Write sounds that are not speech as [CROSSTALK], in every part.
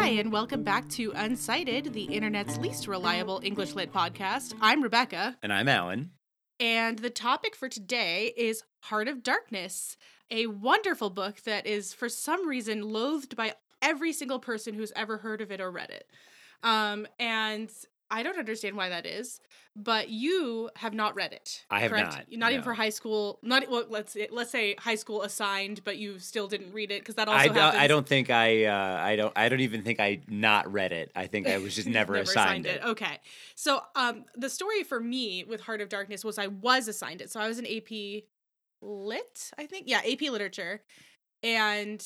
Hi, and welcome back to Unsighted, the internet's least reliable English lit podcast. I'm Rebecca, And I'm Alan. and the topic for today is Heart of Darkness, a wonderful book that is, for some reason, loathed by every single person who's ever heard of it or read it. Um, and I don't understand why that is, but you have not read it. I have correct? not, Not even for high school. Not well. Let's let's say high school assigned, but you still didn't read it because that also I, don't- I don't think I uh, I don't I don't even think I not read it. I think I was just [LAUGHS] never, assigned, it. Okay. So um the story for me with Heart of Darkness was I was assigned it. So I was an AP lit, I think. Yeah, AP literature. And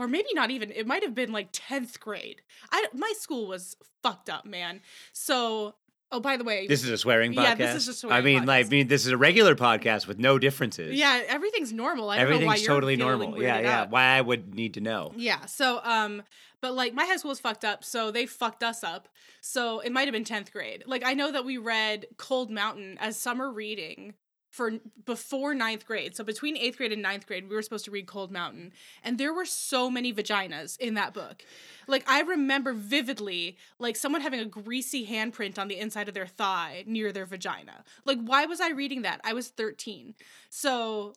or maybe not even. It might have been like 10th grade. I my school was fucked up, man. So oh by the way, This is a swearing podcast. Yeah, this is a I swearing I mean, like, I mean, this is a regular podcast with no differences. yeah, everything's normal. I don't know why everything's totally normal. Yeah, yeah. out. Why I would need to know. Yeah. So, um, but like my high school was fucked up, so they fucked us up. So it might have been tenth grade. Like I know that we read Cold Mountain as summer reading for before ninth grade. So between eighth grade and ninth grade, we were supposed to read Cold Mountain, and there were so many vaginas in that book. Like I remember vividly, like someone having a greasy handprint on the inside of their thigh near their vagina. Like why was I reading that? I was thirteen. So,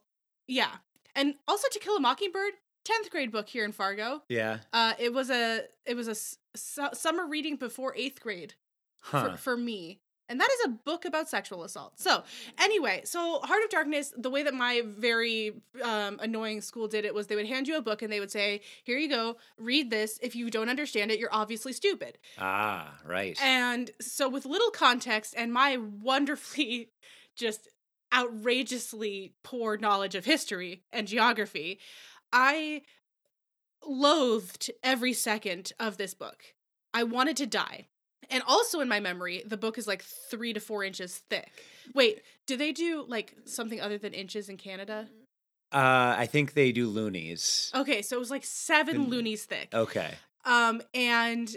yeah. And also To Kill a Mockingbird, 10th grade book here in Fargo. Yeah. Uh, it was a it was a s- summer reading before eighth grade Huh. for, for me, and that is a book about sexual assault. So anyway, so Heart of Darkness, the way that my very um, annoying school did it was they would hand you a book and they would say, "Here you go, read this. If you don't understand it, you're obviously stupid." ah, right. And so, with little context and my wonderfully [LAUGHS] just outrageously poor knowledge of history and geography, I loathed every second of this book. I wanted to die. And also in my memory, the book is like three to four inches thick. Wait, do they do like something other than inches in Canada? uh, I think they do loonies. Okay, so it was like seven loonies thick. Okay. Um, and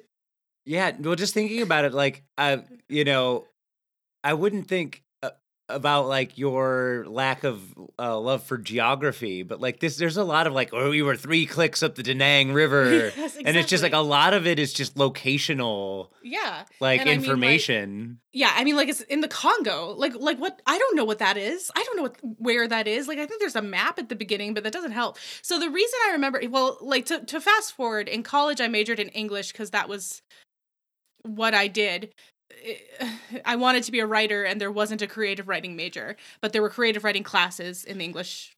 Yeah. Well, just thinking about it, like, uh, you know, I wouldn't think about like your lack of uh, love for geography, but like this, there's a lot of like, oh, we were three clicks up the Danang River, [LAUGHS] Yes, and it's just like a lot of it is just locational, yeah, like And I mean, like- information. Yeah, I mean, like it's in the Congo. Like, like what? I don't know what that is. I don't know what where that is. Like, I think there's a map at the beginning, but that doesn't help. So the reason I remember, well, like to to fast forward in college, I majored in English because that was what I did. I wanted to be a writer, and there wasn't a creative writing major, but there were creative writing classes in the English,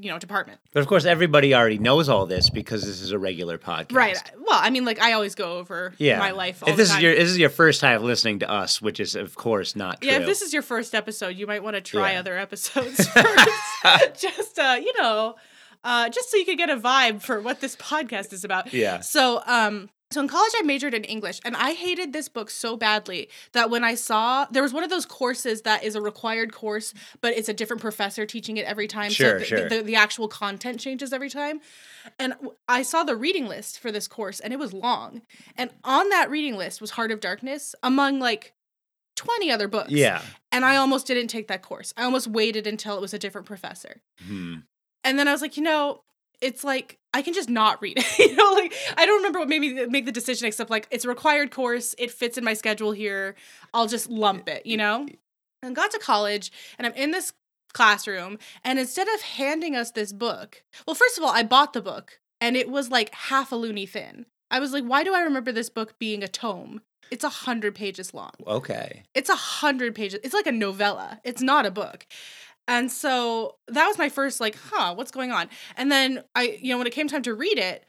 you know, department. But of course, everybody already knows all this because this is a regular podcast, Right. Well, I mean, like I always go over Yeah, my life. All if the this time. is your this is your first time listening to us, which is of course not true. Yeah, if this is your first episode, you might want to try Yeah. other episodes [LAUGHS] first. [LAUGHS] just uh, you know, uh, just so you can get a vibe for what this podcast is about. Yeah. So, um, so in college I majored in English, and I hated this book so badly that when I saw there was one of those courses that is a required course, but it's a different professor teaching it every time. Sure, so the, sure. The, the actual content changes every time. And i saw the reading list for this course, and it was long. And on that reading list was Heart of Darkness, among like 20 other books. yeah. And I almost didn't take that course. I almost waited until it was a different professor. Hmm. And then I was like, you know, it's like I can just not read it. [LAUGHS] you know, like I don't remember what made me make the decision except like it's a required course. It fits in my schedule here. I'll just lump it, you know? And got to college and I'm in this classroom and instead of handing us this book, well, first of all, I bought the book and it was like half a loony thin. I was like, why do I remember this book being a tome? It's a hundred pages long. Okay. It's a hundred pages. It's like a novella. It's not a book. And so that was my first like, huh, what's going on? And then I, you know, when it came time to read it,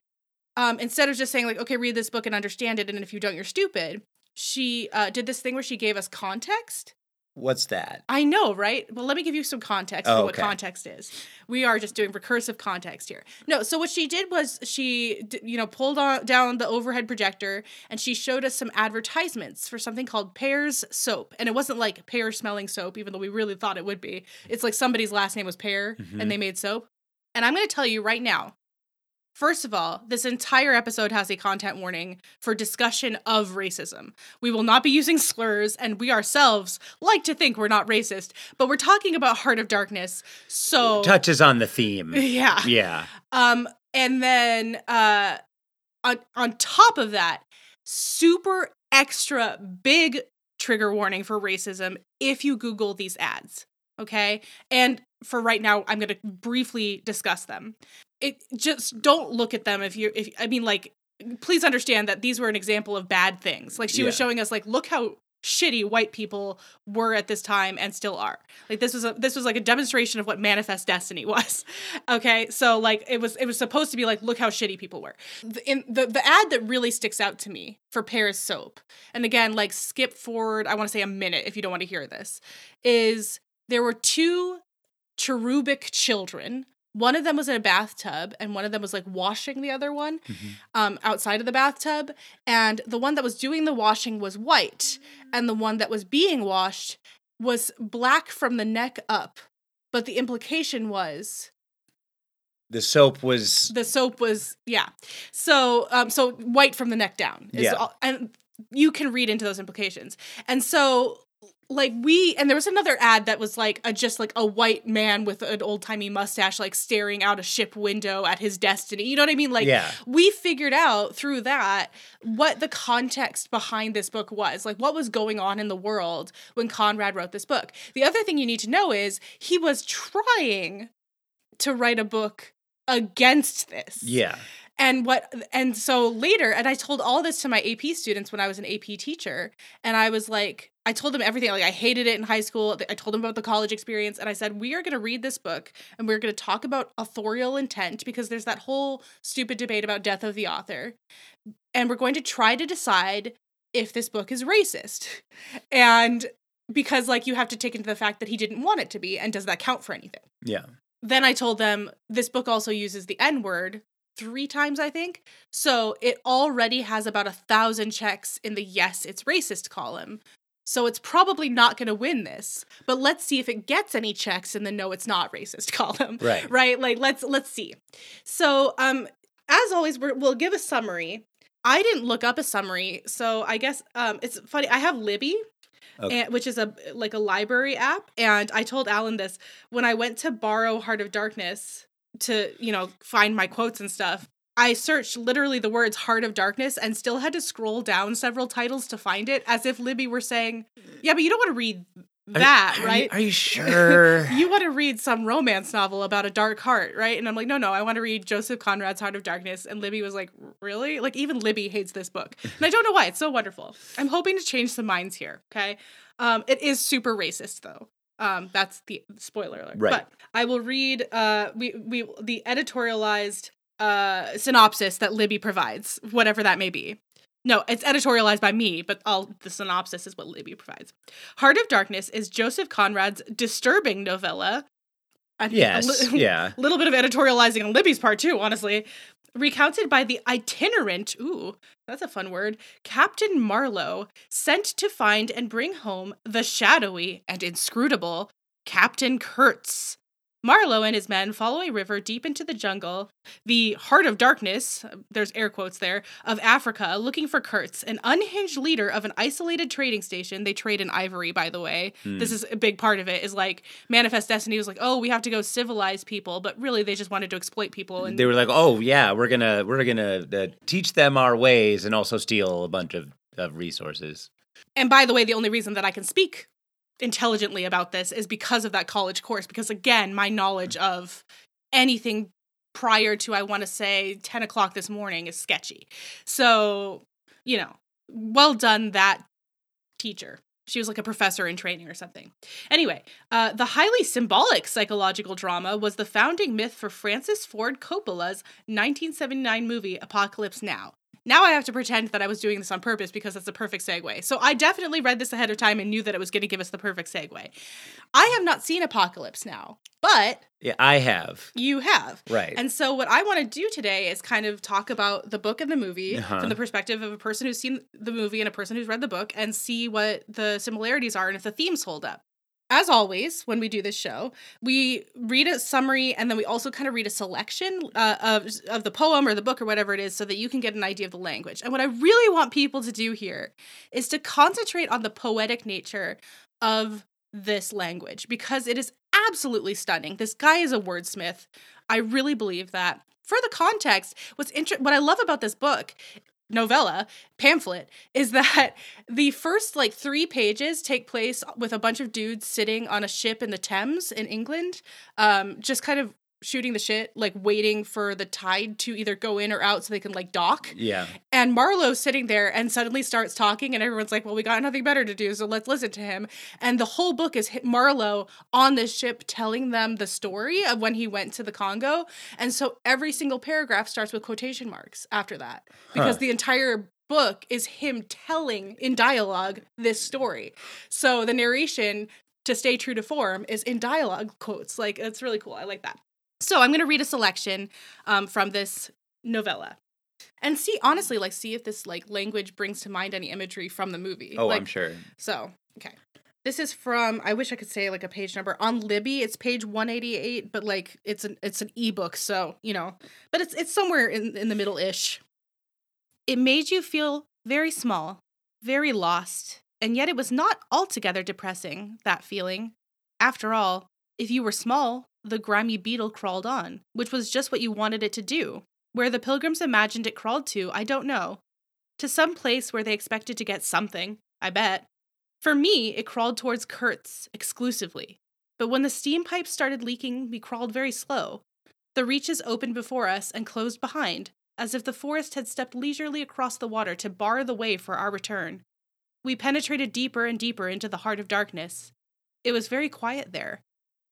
um, instead of just saying like, okay, read this book and understand it, and if you don't, you're stupid. She uh, did this thing where she gave us context. What's that? I know, right? Well, let me give you some context Oh, for what okay. context is. We are just doing recursive context here. No, so what she did was she, you know, pulled on, down the overhead projector and she showed us some advertisements for something called Pear's soap. And it wasn't like pear smelling soap, even though we really thought it would be. It's like somebody's last name was Pear Mhm. and they made soap. And I'm going to tell you right now. First of all, this entire episode has a content warning for discussion of racism. We will not be using slurs, and we ourselves like to think we're not racist, but we're talking about Heart of Darkness. So, Touches on the theme. [LAUGHS] yeah. yeah. Um, and then uh, on, on top of that, super extra big trigger warning for racism if you Google these ads. Okay. And for right now, I'm going to briefly discuss them. It just don't look at them if you, if I mean, like, please understand that these were an example of bad things. Like, she was showing us, like, look how shitty white people were at this time and still are. Like this was a this was like a demonstration of what manifest destiny [LAUGHS] was. Okay? So like it was it was supposed to be like look how shitty people were. The, in the the ad that really sticks out to me for Pear's soap. And again, like skip forward, I want to say a minute if you don't want to hear this. Is there were two cherubic children. One of them was in a bathtub, and one of them was like washing the other one um, outside of the bathtub. And the one that was doing the washing was white, and the one that was being washed was black from the neck up. But the implication was The soap was the soap was yeah. So um, so white from the neck down. Is Yeah. all, and you can read into those implications. And so like we and there was another ad that was like a just like a white man with an old timey mustache like staring out a ship window at his destiny. You know what I mean? Like yeah. we figured out through that what the context behind this book was like what was going on in the world when conrad wrote this book the other thing you need to know is he was trying to write a book against this Yeah. And what and so later and i told all this to my ap students when i was an ap teacher and i was like i told them everything like i hated it in high school. I told them about the college experience and i said we are going to read this book and we're going to talk about authorial intent because there's that whole stupid debate about death of the author and we're going to try to decide if this book is racist. [LAUGHS] And because like you have to take into the fact that he didn't want it to be and does that count for anything? Yeah. then I told them this book also uses the N word three times, I think. So it already has about a thousand checks in the yes, it's racist column. So it's probably not going to win this. But let's see if it gets any checks in the no, it's not racist [LAUGHS] column. Right. Right? Like let's let's see. So um, as always, we're, we'll give a summary. I didn't look up a summary, so I guess um, it's funny. I have Libby, Okay. and, which is a like a library app, and I told Alan this when I went to borrow Heart of Darkness to you know find my quotes and stuff. I searched literally the words Heart of Darkness and still had to scroll down several titles to find it, as if Libby were saying, "Yeah, but you don't want to read Are- that, are you- right? Are you [LAUGHS] sure? you want to read some romance novel about a dark heart, right? And I'm like, no, no, I want to read Joseph Conrad's Heart of Darkness. And Libby was like, really? Like, even Libby hates this book. And I don't know why. It's so wonderful. I'm hoping to change some minds here, okay? Um, it is super racist, though. Um, that's the spoiler alert. Right. But I will read uh, we, we the editorialized uh, synopsis that Libby provides, whatever that may be. No, it's editorialized by me, but all the synopsis is what Libby provides. Heart of Darkness is Joseph Conrad's disturbing novella. I think a yes. li- [LAUGHS] yeah. A little bit of editorializing on Libby's part too, honestly. Recounted by the itinerant, ooh, that's a fun word, Captain Marlowe, sent to find and bring home the shadowy and inscrutable Captain Kurtz. Marlowe and his men follow a river deep into the jungle, the heart of darkness, there's air quotes there, of Africa, looking for Kurtz, an unhinged leader of an isolated trading station. They trade in ivory, by the way. This is a big part of it, is like Manifest Destiny was like, oh, we have to go civilize people, but really they just wanted to exploit people. And They were like, "Oh yeah, we're gonna we're gonna uh, teach them our ways and also steal a bunch of, of resources." And by the way, the only reason that I can speak intelligently about this is because of that college course. Because again, my knowledge of anything prior to, I want to say, 10 o'clock this morning is sketchy. So, you know, well done, that teacher. She was like a professor in training or something. Anyway, uh, the highly symbolic psychological drama was the founding myth for Francis Ford Coppola's 1979 movie Apocalypse Now. Now I have to pretend that I was doing this on purpose because that's a perfect segue. So I definitely read this ahead of time and knew that it was going to give us the perfect segue. I have not seen Apocalypse Now, but Yeah, I have. you have. Right. And so, what I want to do today is kind of talk about the book and the movie Uh-huh. from the perspective of a person who's seen the movie and a person who's read the book and see what the similarities are and if the themes hold up. As always, when we do this show, we read a summary and then we also kind of read a selection uh, of, of the poem or the book or whatever it is so that you can get an idea of the language. And what I really want people to do here is to concentrate on the poetic nature of this language because it is absolutely stunning. This guy is a wordsmith. I really believe that. for the context, what's inter- what I love about this book novella pamphlet is that [LAUGHS] the first like three pages take place with a bunch of dudes sitting on a ship in the Thames in England, um, just kind of shooting the shit, like waiting for the tide to either go in or out so they can like dock. Yeah. And Marlowe's sitting there and suddenly starts talking, and everyone's like, Well, we got nothing better to do, so let's listen to him. And the whole book is Marlowe on this ship telling them the story of when he went to the Congo. And so every single paragraph starts with quotation marks after that because Huh. the entire book is him telling in dialogue this story. So the narration to stay true to form is in dialogue quotes. Like it's really cool. I like that. So I'm going to read a selection um, from this novella and see honestly like see if this like language brings to mind any imagery from the movie. Oh, like, I'm sure. So okay. This is from I wish I could say like a page number on Libby. It's page 188, but like it's an it's an ebook, so you know. But it's it's somewhere in in the middle ish. It made you feel very small, very lost, and yet it was not altogether depressing, that feeling. After all, if you were small, the grimy beetle crawled on, which was just what you wanted it to do. Where the pilgrims imagined it crawled to, I don't know. To some place where they expected to get something, I bet. For me, it crawled towards Kurtz exclusively. But when the steam pipes started leaking, we crawled very slow. The reaches opened before us and closed behind, as if the forest had stepped leisurely across the water to bar the way for our return. We penetrated deeper and deeper into the heart of darkness. It was very quiet there.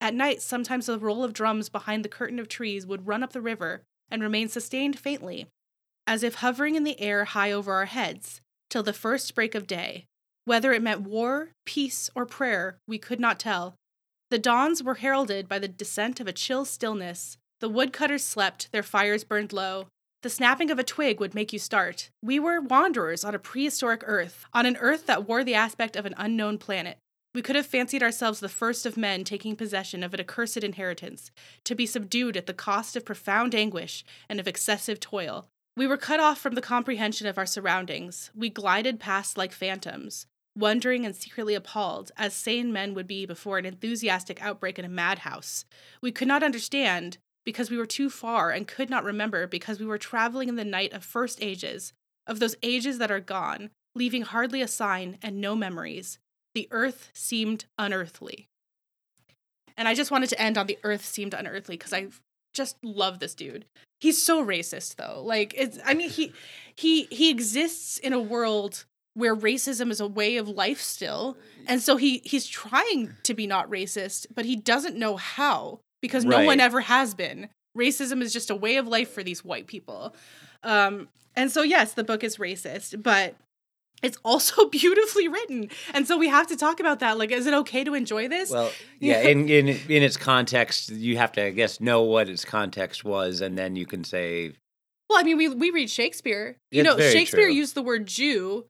At night, sometimes the roll of drums behind the curtain of trees would run up the river and remain sustained faintly, as if hovering in the air high over our heads, till the first break of day. Whether it meant war, peace, or prayer, we could not tell. The dawns were heralded by the descent of a chill stillness. The woodcutters slept, their fires burned low. The snapping of a twig would make you start. We were wanderers on a prehistoric Earth, on an Earth that wore the aspect of an unknown planet. We could have fancied ourselves the first of men taking possession of an accursed inheritance, to be subdued at the cost of profound anguish and of excessive toil. We were cut off from the comprehension of our surroundings. We glided past like phantoms, wondering and secretly appalled, as sane men would be before an enthusiastic outbreak in a madhouse. We could not understand because we were too far and could not remember because we were traveling in the night of first ages, of those ages that are gone, leaving hardly a sign and no memories. The earth seemed unearthly. And I just wanted to end on the earth seemed unearthly because I just love this dude. He's so racist though. Like it's I mean he he he exists in a world where racism is a way of life still. And so he he's trying to be not racist, but he doesn't know how because no one ever has been. Racism is just a way of life for these white people. Um and so yes, the book is racist, but it's also [LAUGHS] beautifully written. And so we have to talk about that. Like is it okay to enjoy this? Well, [LAUGHS] yeah, in, in in its context, you have to, I guess, know what its context was, and then you can say, Well, I mean, we we read Shakespeare. You It's know, very Shakespeare true. used the word Jew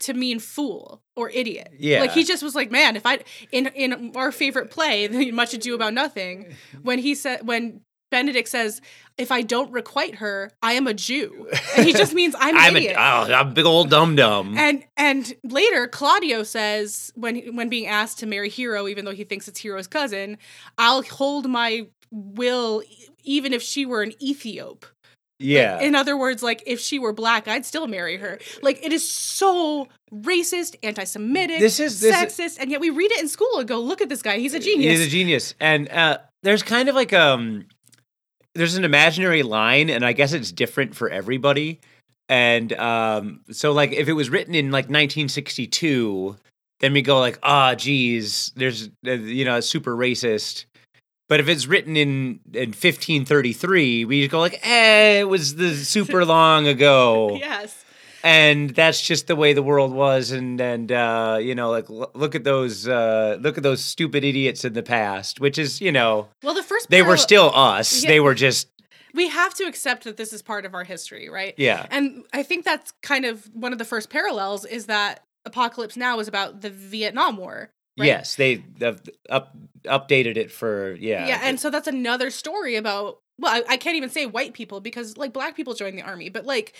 to mean fool or idiot. Yeah. like he just was like, man, if I in in our favorite play, the [LAUGHS] Much Ado About Nothing, when he said when Benedict says, "If I don't requite her, I am a Jew," and he just means I'm [LAUGHS] "I'm a, idiot. oh, I'm a big old dum dum." And and later Claudio says when when being asked to marry Hero, even though he thinks it's Hero's cousin, I'll hold my will even if she were an Ethiop. Yeah, In other words, like if she were black, I'd still marry her. Like it is so racist, anti-Semitic, This is- this is- sexist, and yet we read it in school and go, "Look at this guy, he's a genius." He's a genius. And uh, there's kind of like um, there's an imaginary line, and I guess it's different for everybody. And um, so like if it was written in like 1962, then we go like, ah, geez, there's uh, you know, super racist. But if it's written in in 1533, we go like, eh, it was the super [LAUGHS] long ago yes. And that's just the way the world was and and uh you know like l- look at those uh look at those stupid idiots in the past which is you know Well, the first they were still us Yeah. they were just we have to accept that this is part of our history, right? yeah And I think that's kind of one of the first parallels is that Apocalypse Now is about the Vietnam War. Right? yes they have up updated it for yeah Yeah, and so that's another story about well, I, I can't even say white people because like black people joined the army, but like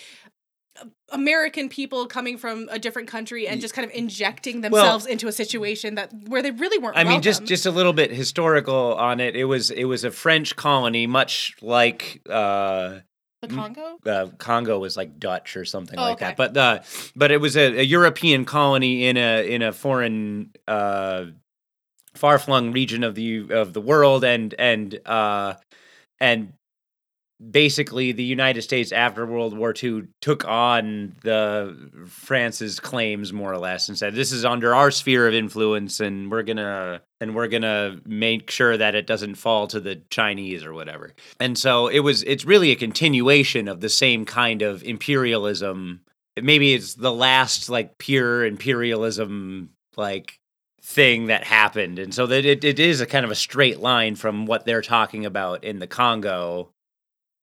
American people coming from a different country and just kind of injecting Well- themselves into a situation that where they really weren't. I mean, just welcome. just a little bit historical on it. It was it was a French colony, much like uh, the Congo. uh, Congo was like Dutch or something Oh, like okay. that. But uh, but it was a, a European colony in a in a foreign uh, far flung region of the of the world, and and uh, and basically the United States after World War II took on the France's claims more or less and said this is under our sphere of influence and we're gonna and we're gonna make sure that it doesn't fall to the Chinese or whatever. And so it was it's really a continuation of the same kind of imperialism. Maybe it's the last like pure imperialism like thing that happened. And so that it, it is a kind of a straight line from what they're talking about in the Congo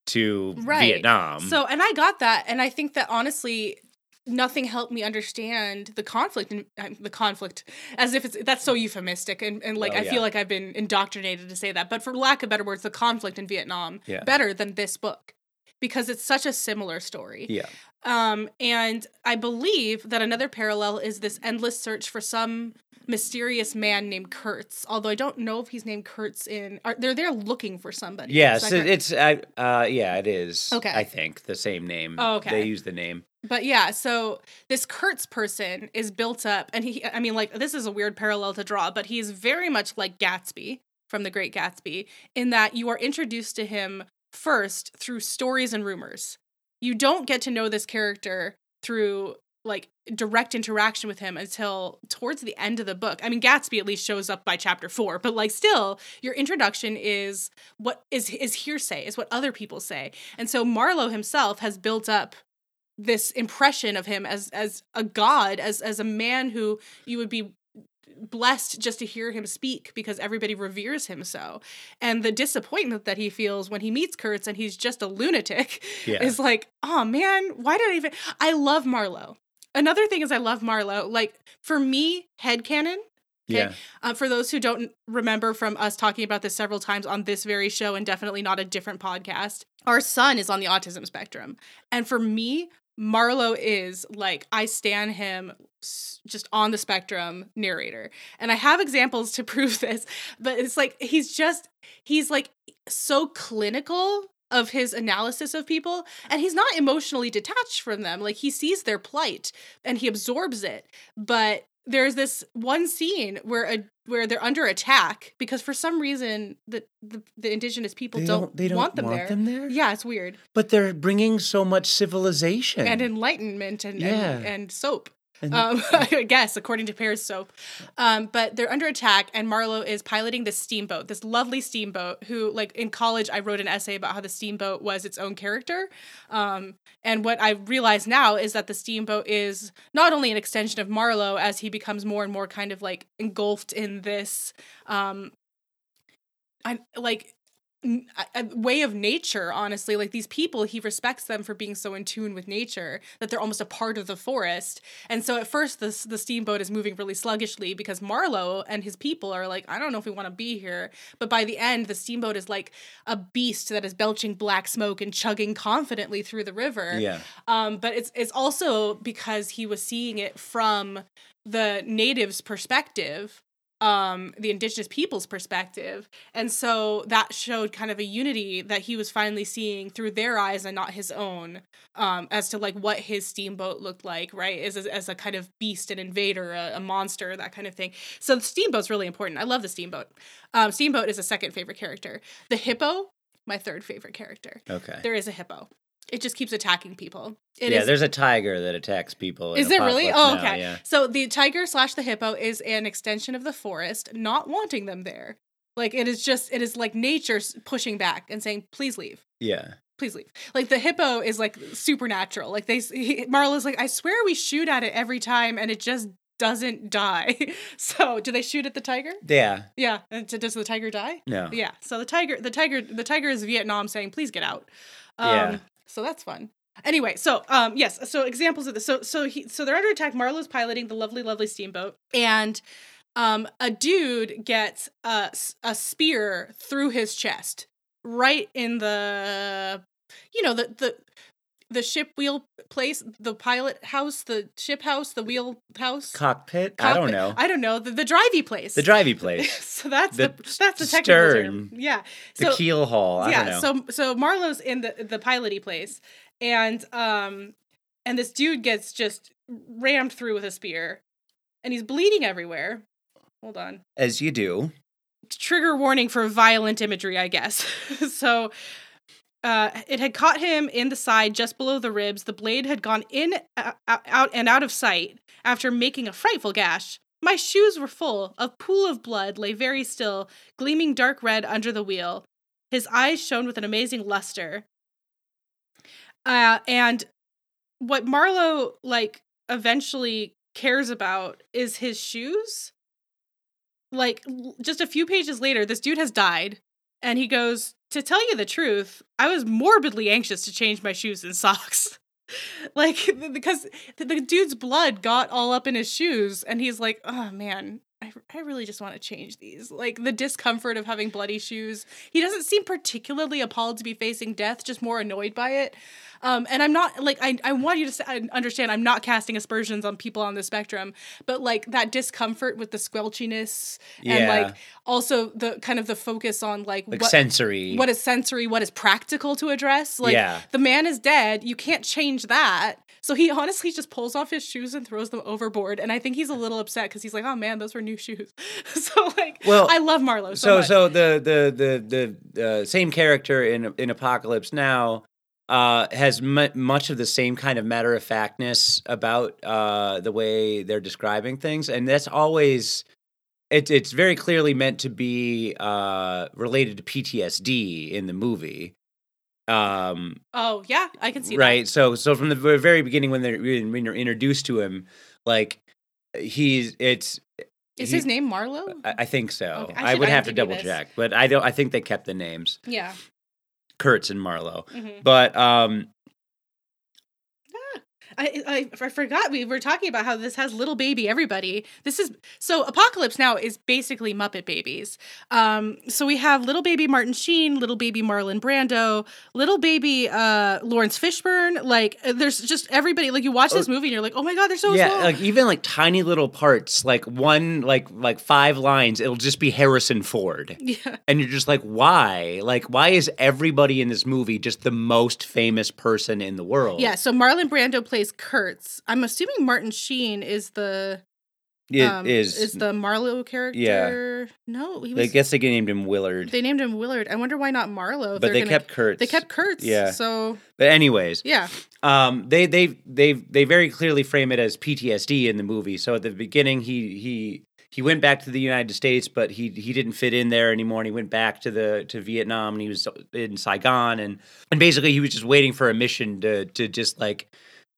to Right. Vietnam. So, and I got that, and I think that honestly, nothing helped me understand the conflict and uh, the conflict as if it's that's so euphemistic and, and like Well, I yeah. feel like I've been indoctrinated to say that, but for lack of better words, the conflict in Vietnam Yeah. better than this book because it's such a similar story. yeah. Um, and I believe that another parallel is this endless search for some mysterious man named Kurtz. Although I don't know if he's named Kurtz in. Are, they're there looking for somebody. Yes, it, it's I, uh yeah, it is. Okay. I think the same name. Oh, okay. They use the name. But yeah, so this Kurtz person is built up, and he, I mean, like, this is a weird parallel to draw, but he is very much like Gatsby from The Great Gatsby in that you are introduced to him first through stories and rumors. You don't get to know this character through like direct interaction with him until towards the end of the book. I mean, Gatsby at least shows up by chapter four, but like still, your introduction is what is is hearsay, is what other people say. And so Marlowe himself has built up this impression of him as as a god, as as a man who you would be blessed just to hear him speak because everybody reveres him so. And the disappointment that he feels when he meets Kurtz and he's just a lunatic [LAUGHS] Yeah. is like, oh man, why did I even I love Marlowe. Another thing is I love Marlowe. Like for me, headcanon, okay, Yeah. uh, for those who don't remember from us talking about this several times on this very show and definitely not a different podcast, our son is on the autism spectrum. And for me, Marlowe is like, I stand him just on the spectrum narrator. And I have examples to [LAUGHS] prove this, but it's like, he's just, he's like so clinical of his analysis of people and he's not emotionally detached from them like he sees their plight and he absorbs it but there's this one scene where a where they're under attack because for some reason the the, the indigenous people They don't, don't, they don't want them there. them there. Yeah, it's weird. But they're bringing so much civilization. And enlightenment and Yeah. and, and soap. And- Um, [LAUGHS] I guess according to Pear's soap, um, but they're under attack, and Marlowe is piloting this steamboat, this lovely steamboat. Who, like in college, I wrote an essay about how the steamboat was its own character, um, and what I realize now is that the steamboat is not only an extension of Marlowe as he becomes more and more kind of like engulfed in this, um, I like n- a a way of nature honestly like these people he respects them for being so in tune with nature that they're almost a part of the forest. And so at first the, the steamboat is moving really sluggishly because marlowe and his people are like i don't know if we want to be here. But by the end the steamboat is like a beast that is belching black smoke and chugging confidently through the river. Yeah. um, but it's it's also because he was seeing it from the natives' perspective, um, the indigenous people's perspective, and so that showed kind of a unity that he was finally seeing through their eyes and not his own, um, as to like what his steamboat looked like, right? As as, as a kind of beast, an invader, a, a monster, that kind of thing. So the steamboat's really important. I love the steamboat. Um, steamboat is a second favorite character. The hippo, my third favorite character. Okay. There is a hippo. It just keeps attacking people. It yeah, is- there's a tiger that attacks people. is there really? Oh, Now, okay. Yeah. So the tiger slash the hippo is an extension of the forest, not wanting them there. Like it is just, it is like nature pushing back and saying, "Please leave, Yeah. please leave." Like the hippo is like supernatural. Like they, he, Marlowe's like, "I swear we shoot at it every time, and it just doesn't die." [LAUGHS] so do they shoot at the tiger? Yeah. Yeah. And does the tiger die? No. Yeah. So the tiger, the tiger, the tiger is Vietnam saying, "Please get out." Um, Yeah. So that's fun. Anyway, so um, yes. So examples of this. So so he so they're under attack. Marlowe's piloting the lovely, lovely steamboat, and um, a dude gets a, a spear through his chest, right in the, you know, the the. The ship wheel place, the pilot house, the ship house, the wheel house. Cockpit? I don't know. I don't know the the drivey place. the drivey place. [LAUGHS] so that's The the, that's the technical stern. term. Yeah. The keel haul. I yeah. don't know. So so Marlowe's in the the piloty place, and um, and this dude gets just rammed through with a spear, and he's bleeding everywhere. Hold on. As you do. trigger warning for violent imagery, I guess. [LAUGHS] so uh, it had caught him in the side just below the ribs. The blade had gone in, uh, out, and out of sight after making a frightful gash. My shoes were full. A pool of blood lay very still, gleaming dark red under the wheel. His eyes shone with an amazing luster. Uh, and what Marlowe like eventually cares about is his shoes like just a few pages later this dude has died and he goes to tell you the truth i was morbidly anxious to change my shoes and socks. [LAUGHS] Like because the, dude's blood got all up in his shoes and he's like oh man I, I really just want to change these. Like the discomfort of having bloody shoes. He doesn't seem particularly appalled to be facing death just more annoyed by it um, and I'm not like I, I want you to understand I'm not casting aspersions on people on the spectrum, but like that discomfort with the squelchiness and like also the kind of the focus on like, Like what sensory. what is sensory, what is practical to address. Like Yeah. the man is dead, you can't change that. So he honestly just pulls off his shoes and throws them overboard, and I think he's a little upset because he's like, "Oh man, those were new shoes." [LAUGHS] so like, Well, I love Marlowe so so much. so the the the the uh, same character in in Apocalypse Now uh, has mu- much of the same kind of matter of factness about uh, the way they're describing things, and that's always. It's it's very clearly meant to be uh, related to PTSD in the movie. Um, oh yeah, I can see right. So so from the ver- very beginning when they're when you're introduced to him, like he's it's that. Is he- his name Marlowe? I, I think so. Okay, I I, would I have to double check, but I don't. I think they kept the names yeah. Kurtz and Marlowe. hmm But um, I, I I forgot we were talking about how this has little baby everybody. This is so Apocalypse Now is basically Muppet Babies. Um, so we have little baby Martin Sheen, little baby Marlon Brando, little baby uh Laurence Fishburne. Like uh, there's just everybody. Like you watch this movie and you're like, oh my god, they're so yeah, small. like even like tiny little parts, like one like like five lines, it'll just be Harrison Ford, [LAUGHS] yeah. and you're just like, why? Like, why is everybody in this movie just the most famous person in the world? Yeah, so Marlon Brando plays Kurtz. I'm assuming Martin Sheen is the it um, is. is the Marlowe character. Yeah. No, he was. I guess they named him Willard, they named him Willard. I wonder why not Marlowe. but they gonna- kept Kurtz. They kept Kurtz. Yeah. So But anyways, yeah. um they they they they very clearly frame it as PTSD in the movie. So at the beginning he he he went back to the United States, but he he didn't fit in there anymore and he went back to the to Vietnam and he was in Saigon and and basically he was just waiting for a mission to to just like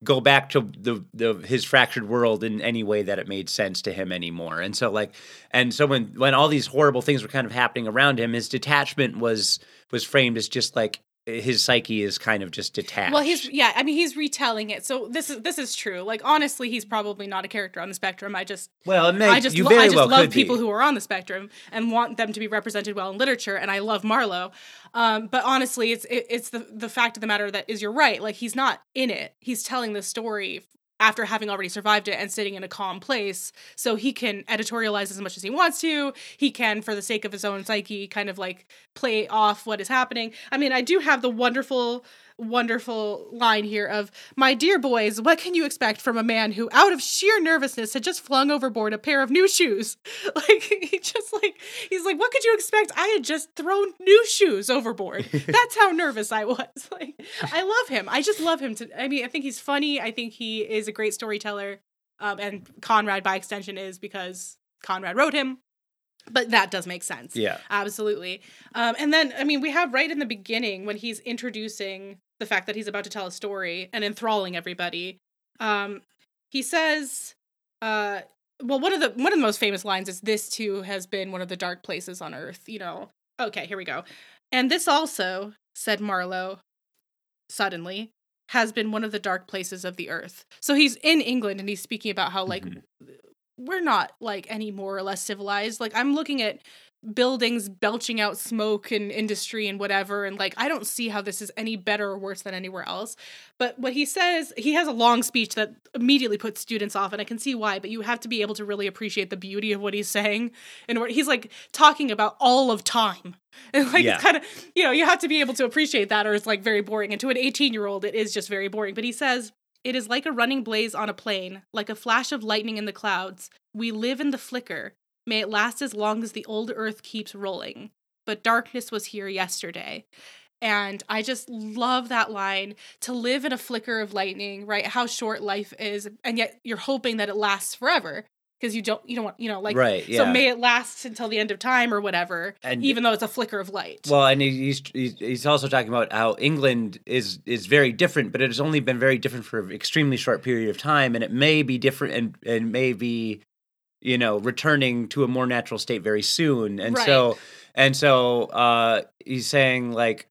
go back to the the his fractured world in any way that it made sense to him anymore. And so like and so when when all these horrible things were kind of happening around him, his detachment was was framed as just like his psyche is kind of just detached. Well, he's yeah. I mean, he's retelling it. So this is this is true. Like honestly, he's probably not a character on the spectrum. I just Well, it may, I just lo- I just well love people be. who are on the spectrum and want them to be represented well in literature. And I love Marlowe. Um, but honestly, it's it, it's the the fact of the matter that is you're right. Like he's not in it. He's telling the story after having already survived it and sitting in a calm place. So he can editorialize as much as he wants to. He can for the sake of his own psyche kind of like play off what is happening. I mean i do have the wonderful wonderful line here of my dear boys what can you expect from a man who out of sheer nervousness had just flung overboard a pair of new shoes? [LAUGHS] Like he just like he's like what could you expect? I had just thrown new shoes overboard. [LAUGHS] That's how nervous i was. [LAUGHS] Like i love him. I just love him to i mean i think he's funny. I think he is a great storyteller um, and conrad by extension is because conrad wrote him. But that does make sense. Yeah. Absolutely. Um, and then, I mean, we have right in the beginning when he's introducing the fact that he's about to tell a story and enthralling everybody. Um, he says, uh, well, one of the one of the most famous lines is, "This too has been one of the dark places on Earth." You know. Okay, here we go. And this also, said Marlowe, suddenly, has been one of the dark places of the Earth. So he's in England and he's speaking about how like Mhm. we're not like any more or less civilized. Like I'm looking at buildings belching out smoke and industry and whatever and like I don't see how this is any better or worse than anywhere else. But what he says, he has a long speech that immediately puts students off and I can see why, but you have to be able to really appreciate the beauty of what he's saying and what he's like talking about all of time. [LAUGHS] And like Yeah. it's kind of, you know, you have to be able to appreciate that or it's like very boring. And to an 18-year-old it is just very boring, but he says it is like a running blaze on a plain, like a flash of lightning in the clouds. We live in the flicker. May it last as long as the old earth keeps rolling. But darkness was here yesterday. And I just love that line to live in a flicker of lightning, right? How short life is, and yet you're hoping that it lasts forever because you don't, you don't want, you know, like, right. so may it last until the end of time or whatever, and even though it's a flicker of light. Well, and he's he's he's also talking about how England is is very different, but it has only been very different for an extremely short period of time, and it may be different and and may be, you know, returning to a more natural state very soon. And so and so uh he's saying like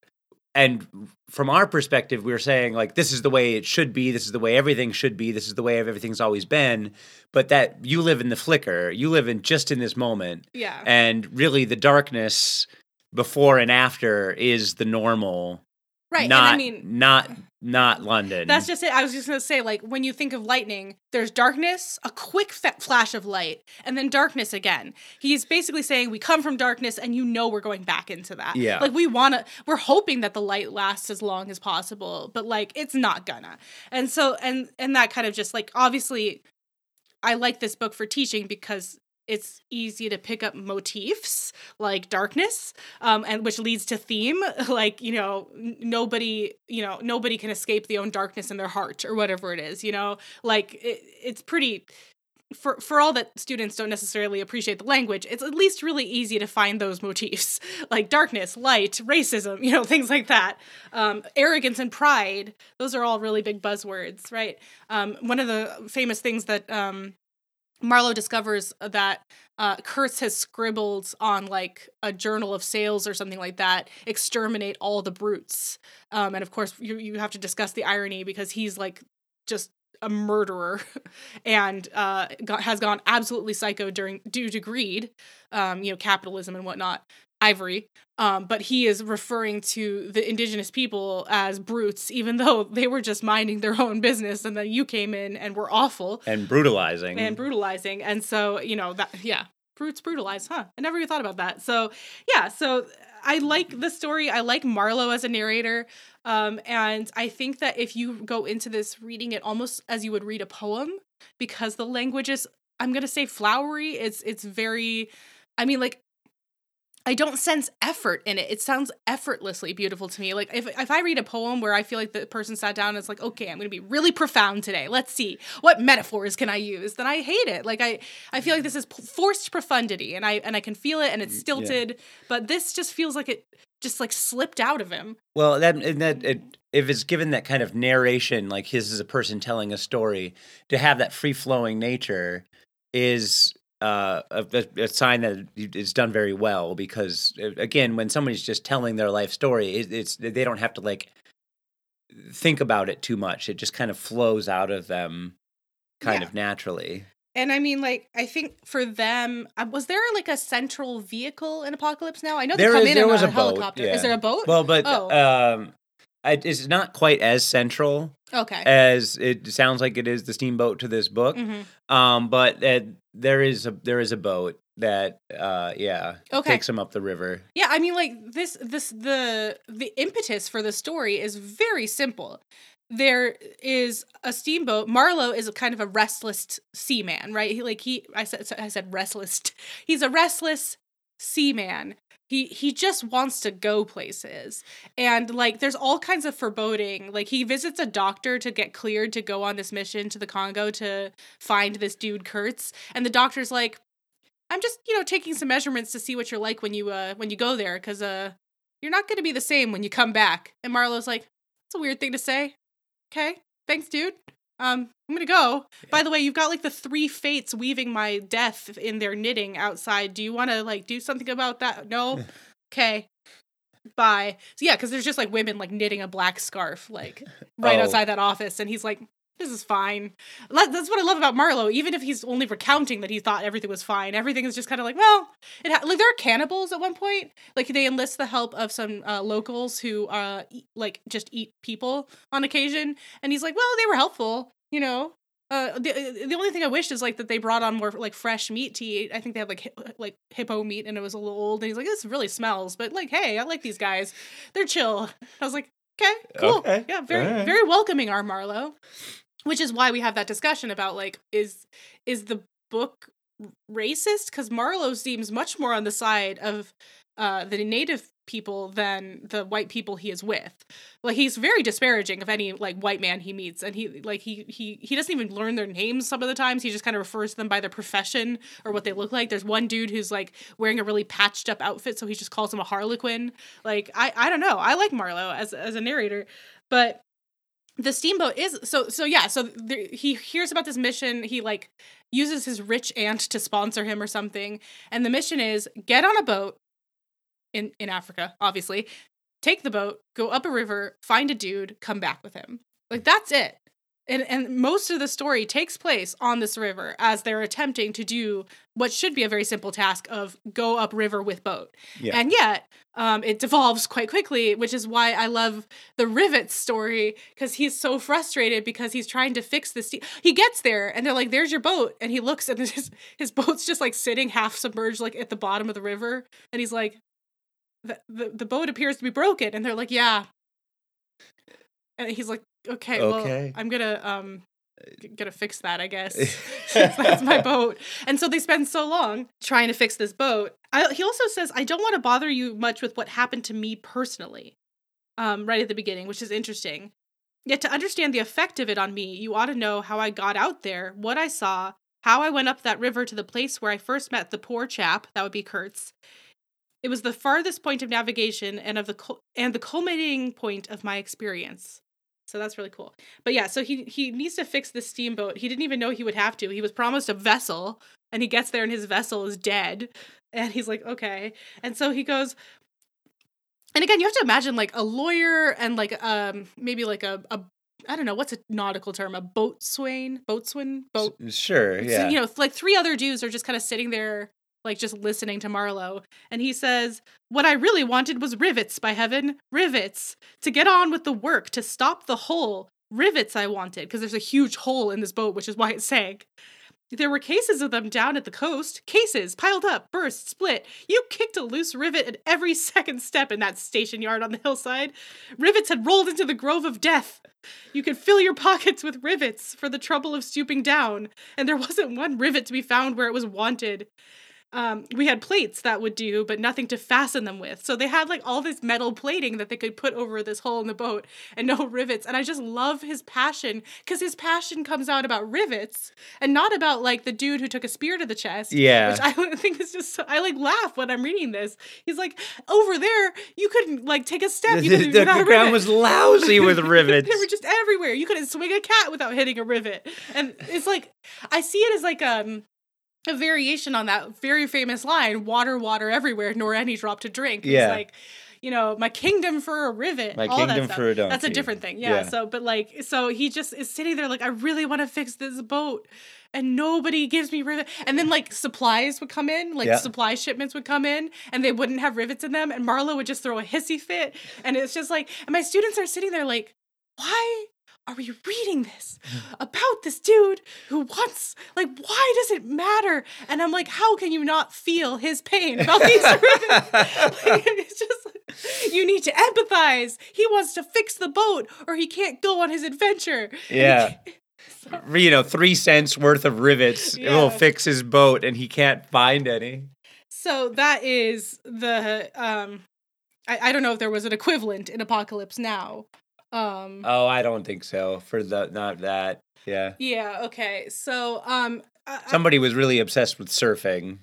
and from our perspective we we're saying like this is the way it should be this is the way everything should be this is the way everything's always been but that you live in the flicker you live in just in this moment yeah. and really the darkness before and after is the normal right. not and I mean, not not london That's just it. I was just gonna say, like, when you think of lightning, there's darkness, a quick fa- flash of light, and then darkness again. He's basically saying we come from darkness, and you know we're going back into that. Yeah. Like we wanna, we're hoping that the light lasts as long as possible, but like it's not gonna. And so, and and that kind of just like obviously, I like this book for teaching because it's easy to pick up motifs like darkness um and which leads to theme [LAUGHS] like you know nobody you know nobody can escape the own darkness in their heart or whatever it is you know? Like it, it's pretty for for all that students don't necessarily appreciate the language it's at least really easy to find those motifs [LAUGHS] like darkness light racism you know [LAUGHS] things like that. Um, arrogance and pride those are all really big buzzwords right? Um, one of the famous things that um, Marlowe discovers that uh, Kurtz has scribbled on like a journal of sales or something like that, exterminate all the brutes. Um, and of course, you, you have to discuss the irony because he's like just a murderer [LAUGHS] and uh, got, has gone absolutely psycho during due to greed, um, you know, capitalism and whatnot. Ivory, um, but he is referring to the indigenous people as brutes, even though they were just minding their own business, and then you came in and were awful and brutalizing and brutalizing. And so, you know, that, yeah, brutes brutalize, huh? I never even thought about that. So, yeah, so I like the story. I like Marlowe as a narrator. Um, and I think that if you go into this reading it almost as you would read a poem, because the language is, I'm going to say flowery. It's, it's very, I mean, like, I don't sense effort in it. It sounds effortlessly beautiful to me. Like if if I read a poem where I feel like the person sat down and is like, okay, I'm gonna be really profound today. Let's see what metaphors can I use. Then I hate it. Like I I feel like this is forced profundity, and I and I can feel it, and it's Y- yeah. stilted. But this just feels like it just like slipped out of him. well that and that it, if it's given that kind of narration like his is a person telling a story to have that free flowing nature is uh, a, a, sign that it's done very well because uh, again when somebody's just telling their life story it, it's they don't have to like think about it too much it just kind of flows out of them kind Yeah. of naturally And I mean, like, I think for them, uh, was there like a central vehicle in Apocalypse Now? I know they There come is- in there was a, a boat, helicopter. yeah. Is there a boat? well but Oh. um it's not quite as central okay. as it sounds like it is the steamboat to this book hmm Um, but uh, there is a there is a boat that uh yeah Okay. takes him up the river. Yeah, I mean like this this the the impetus for the story is very simple. There is a steamboat. Marlowe is a kind of a restless seaman, right? He like he I said I said restless. [LAUGHS] He's a restless seaman. He he just wants to go places. And like there's all kinds of foreboding. Like he visits a doctor to get cleared to go on this mission to the Congo to find this dude Kurtz. And the doctor's like, I'm just, you know, taking some measurements to see what you're like when you uh when you go there cuz uh you're not going to be the same when you come back. And Marlowe's like, "That's a weird thing to say." Okay. Thanks, dude. Um I'm to go. By the way, you've got like the three fates weaving my death in their knitting outside. Do you want to like do something about that? No. Okay. Bye. So yeah, cuz there's just like women like knitting a black scarf like right Oh. outside that office and he's like this is fine. That's what I love about Marlowe. Even if he's only recounting that he thought everything was fine, everything is just kind of like, well, it ha- like there are cannibals at one point. Like they enlist the help of some uh, locals who uh eat, like just eat people on occasion, and he's like, well, they were helpful, you know. Uh, the uh, the only thing I wished is like that they brought on more like fresh meat to eat. I think they had like hi- like hippo meat and it was a little old. And he's like, this really smells, but like, hey, I like these guys. They're chill. [LAUGHS] I was like, okay, cool, Okay, yeah, very alright. very welcoming, our Marlowe. Which is why we have that discussion about like, is is the book racist? Because Marlowe seems much more on the side of uh, the native people than the white people he is with. Like he's very disparaging of any like white man he meets, and he like he he he doesn't even learn their names some of the times. He just kind of refers to them by their profession or what they look like. There's one dude who's like wearing a really patched up outfit, so he just calls him a harlequin. Like I I don't know. I like Marlowe as as a narrator, but the steamboat is so so yeah so there, he hears about this mission he like uses his rich aunt to sponsor him or something and the mission is get on a boat in in africa obviously take the boat go up a river find a dude come back with him. Like that's it and and most of the story takes place on this river as they're attempting to do what should be a very simple task of go up river with boat. Yeah. and yet um, it devolves quite quickly which is why i love the Rivet story because he's so frustrated because he's trying to fix this he gets there and they're like there's your boat. And he looks and [LAUGHS] his, his boat's just like sitting half submerged like at the bottom of the river. And he's like the, the, the boat appears to be broken. And they're like yeah. And he's like okay, well Okay. i'm gonna um gonna fix that i [LAUGHS] guess that's my boat. And so they spend so long trying to fix this boat. I, he also says i don't want to bother you much with what happened to me personally um, right at the beginning which is interesting. Yet to understand the effect of it on me you ought to know how i got out there what i saw how i went up that river to the place where i first met the poor chap that would be kurtz. It was the farthest point of navigation and of the cul- and the culminating point of my experience so that's really cool. But yeah so he he needs to fix this steamboat. He didn't even know he would have to. He was promised a vessel and he gets there and his vessel is dead. And he's like okay. And so he goes and again you have to imagine like a lawyer and like um maybe like a, a i don't know what's a nautical term? A boatswain? Boatswain? Boat? Sure. so, Yeah. you know, like three other dudes are just kind of sitting there, like just listening to Marlowe. And he says, What I really wanted was rivets, by heaven, rivets, to get on with the work, to stop the hole. Rivets I wanted, because there's a huge hole in this boat, which is why it sank. There were cases of them down at the coast. Cases piled up, burst, split. You kicked a loose rivet at every [LAUGHS] second step in that station yard on the hillside. Rivets had rolled into the grove of death. You could fill your pockets with rivets for the trouble of stooping down, and there wasn't one rivet to be found where it was wanted. Um, we had plates that would do, but nothing to fasten them with. So they had like all this metal plating that they could put over this hole in the boat and no [LAUGHS] rivets. And I just love his passion because his passion comes out about rivets and not about like the dude who took a spear to the chest. Yeah. Which I [LAUGHS] think is just, so, I like laugh when I'm reading this. He's like, over there, you couldn't like take a step. the You couldn't the ground was lousy with rivets. [LAUGHS] they were just everywhere. You couldn't swing a cat without hitting a rivet. And it's like I see it as like um a variation on that very famous line, water, water everywhere, nor any drop to drink. It's Yeah. like, you know, my kingdom for a rivet. My all that kingdom stuff. for a That's a different thing. Yeah, Yeah. So but like so he just is sitting there like, I really want to fix this boat. And nobody gives me rivet. And then like supplies would come in, like Yeah. supply shipments would come in, and they wouldn't have rivets in them. And Marlowe would just throw a hissy fit. And it's just like, and my students are sitting there like, why are we reading this about this dude who wants like why does it matter and i'm like how can you not feel his pain about these [LAUGHS] rivets like, it's just like, you need to empathize he wants to fix the boat or he can't go on his adventure Yeah. [LAUGHS] you know, three cents worth of rivets. It will fix his boat, and he can't find any. so that is the um I, I don't know if there was an equivalent in apocalypse now um Oh, I don't think so. For the not that. Yeah. yeah okay so um I- I- Somebody was really obsessed with surfing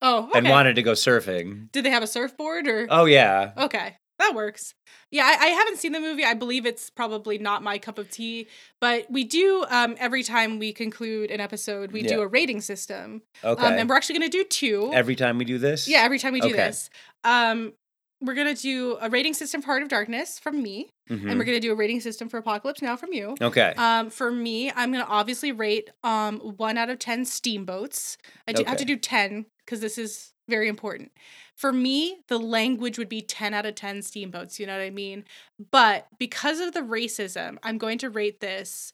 oh okay. and wanted to go surfing. did they have a surfboard or Oh yeah. Okay, that works. Yeah, I, I haven't seen the movie. I believe it's probably not my cup of tea, but we do um, every time we conclude an episode, we do a rating system, Okay. um, and we're actually going to do two. Every time we do this. yeah, every time we do Okay. this, um, we're going to do a rating system for Heart of Darkness from me, and Mhm. we're gonna do a rating system for Apocalypse Now from you. Okay. Um, for me, I'm gonna obviously rate um one out of ten steamboats. I do have to do ten because this is very important. For me, the language would be ten out of ten steamboats. You know what I mean? But because of the racism, I'm going to rate this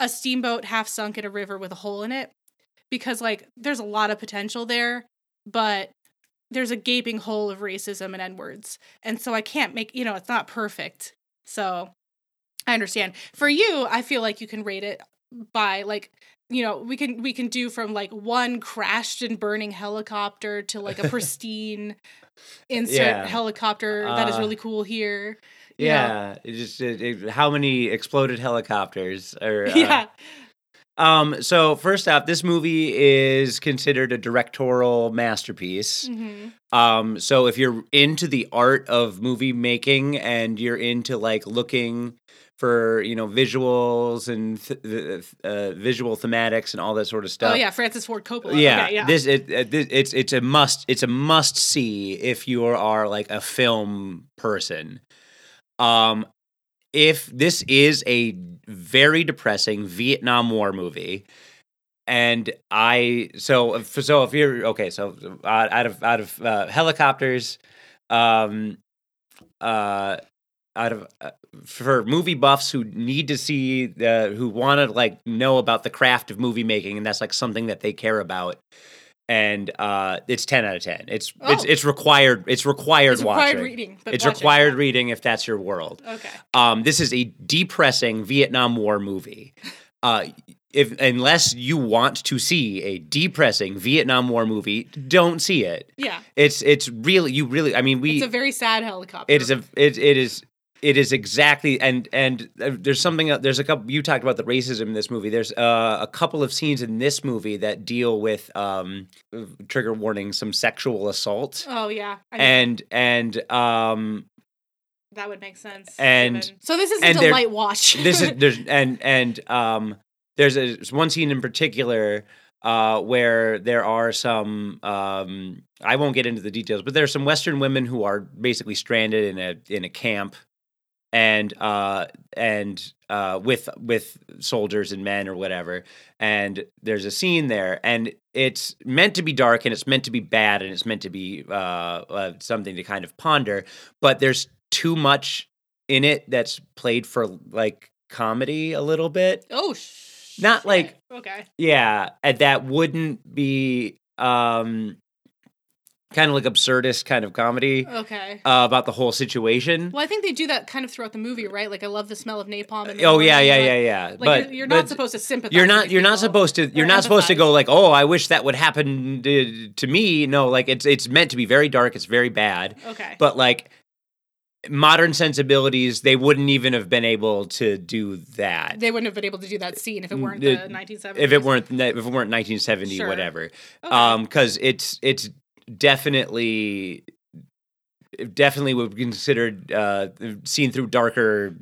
a steamboat half sunk in a river with a hole in it because like there's a lot of potential there, but there's a gaping hole of racism and n words, and so I can't make you know it's not perfect. So I understand. For you, I feel like you can rate it by like you know we can we can do from like one crashed and burning helicopter to like a [LAUGHS] pristine insert Yeah. helicopter that is Uh, really cool here. know? yeah. It just it, it- how many exploded helicopters are [LAUGHS] uh, yeah. Um, so first off, this movie is considered a directorial masterpiece. hmm Um, so if you're into the art of movie making and you're into like looking for you know visuals and th- uh, visual thematics and all that sort of stuff. Oh yeah, Francis Ford Coppola. Yeah, Okay, yeah. this it, it this, it's it's a must it's a must see if you are like a film person. Um, if this is a very depressing Vietnam War movie, and I so so if you're okay, so out, of out of uh, helicopters, um, uh, out of uh, for movie buffs who need to see uh, who want to like know about the craft of movie making, and that's like something that they care about. And uh, it's ten out of ten. It's it's Oh. it's required. It's required it's required watching. reading. It's watching. required reading if that's your world. Okay. Um, this is a depressing Vietnam War movie. [LAUGHS] Uh, if unless you want to see a depressing Vietnam War movie, don't see it. Yeah. It's it's really you really. I mean, we it's a very sad helicopter. it is a it, it is it is exactly and and uh, there's something uh, there's a couple you talked about the racism in this movie there's uh, a couple of scenes in this movie that deal with um trigger warning some sexual assault Oh yeah. I and and um that would make sense. and- given- so this isn't a light watch. [LAUGHS] this is [LAUGHS] there's and and um there's a there's one scene in particular uh where there are some um I won't get into the details but there are some western women who are basically stranded in a in a camp and uh and uh with with soldiers and men or whatever and there's a scene there and it's meant to be dark and it's meant to be bad and it's meant to be uh, uh something to kind of ponder but there's too much in it that's played for like comedy a little bit. oh. Sh- Not like- Okay. Yeah, and that wouldn't be um kind of like absurdist kind of comedy Okay. uh, about the whole situation. Well, I think they do that kind of throughout the movie, right? Like, I love the smell of napalm. The Oh yeah, yeah, yeah, yeah. Like, but you're, you're but not supposed to sympathize. you're not you're not supposed to you're not supposed to go like, "Oh, I wish that would happen to, to me." No, like it's it's meant to be very dark, it's very bad. Okay. But like modern sensibilities, they wouldn't even have been able to do that. they wouldn't have been able to do that scene if it weren't the- the 1970s. if it weren't if it weren't 1970 Sure. whatever Okay. um because it's it's definitely definitely would be considered uh seen through darker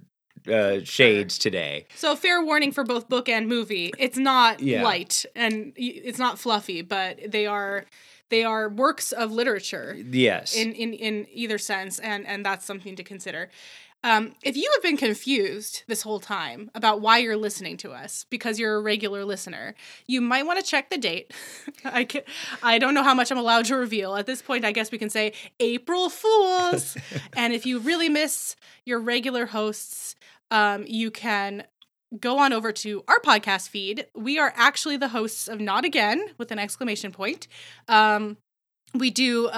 uh shades today So fair warning for both book and movie. It's not Yeah. light and it's not fluffy, but they are they are works of literature yes in in in either sense, and and that's something to consider. Um, if you have been confused this whole time about why you're listening to us because you're a regular listener, you might want to check the date. [LAUGHS] I can, I don't know how much I'm allowed to reveal at this point. I guess we can say April Fools. [LAUGHS] and if you really miss your regular hosts, um, you can go on over to our podcast feed. We are actually the hosts of Not Again with an exclamation point. Um, we do a,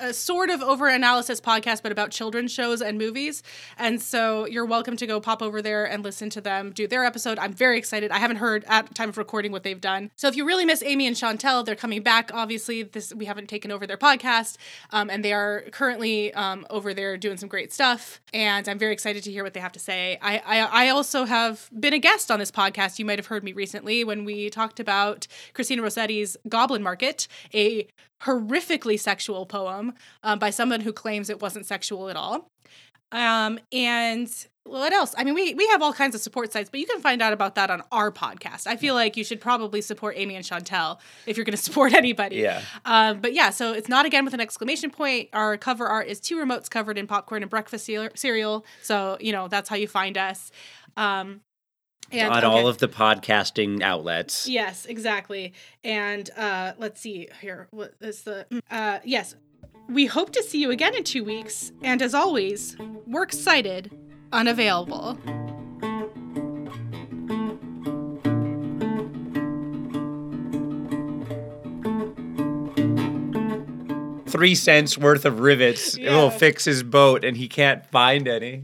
a, a sort of over analysis podcast, but about children's shows and movies. And so you're welcome to go pop over there and listen to them do their episode. I'm very excited. I haven't heard at time of recording what they've done. So if you really miss Amy and Chantel, they're coming back. Obviously, this we haven't taken over their podcast, um, and they are currently um, over there doing some great stuff. And I'm very excited to hear what they have to say. I, I I also have been a guest on this podcast. You might have heard me recently when we talked about Christina Rossetti's Goblin Market, a horrifically sexual poem um, by someone who claims it wasn't sexual at all. Um, and what else? I mean, we we have all kinds of support sites, but you can find out about that on our podcast. I feel like you should probably support Amy and Chantel if you're going [LAUGHS] to support anybody. Yeah. Um, but yeah, so it's not again with an exclamation point. Our cover art is two remotes covered in popcorn and breakfast cereal. So you know that's how you find us. Um, and, on okay. all of the podcasting outlets. Yes, exactly. And uh, let's see here. What is the? Uh, yes, we hope to see you again in two weeks. And as always, works cited, unavailable. Three cents worth of rivets. Yeah. It will fix his boat, and he can't find any.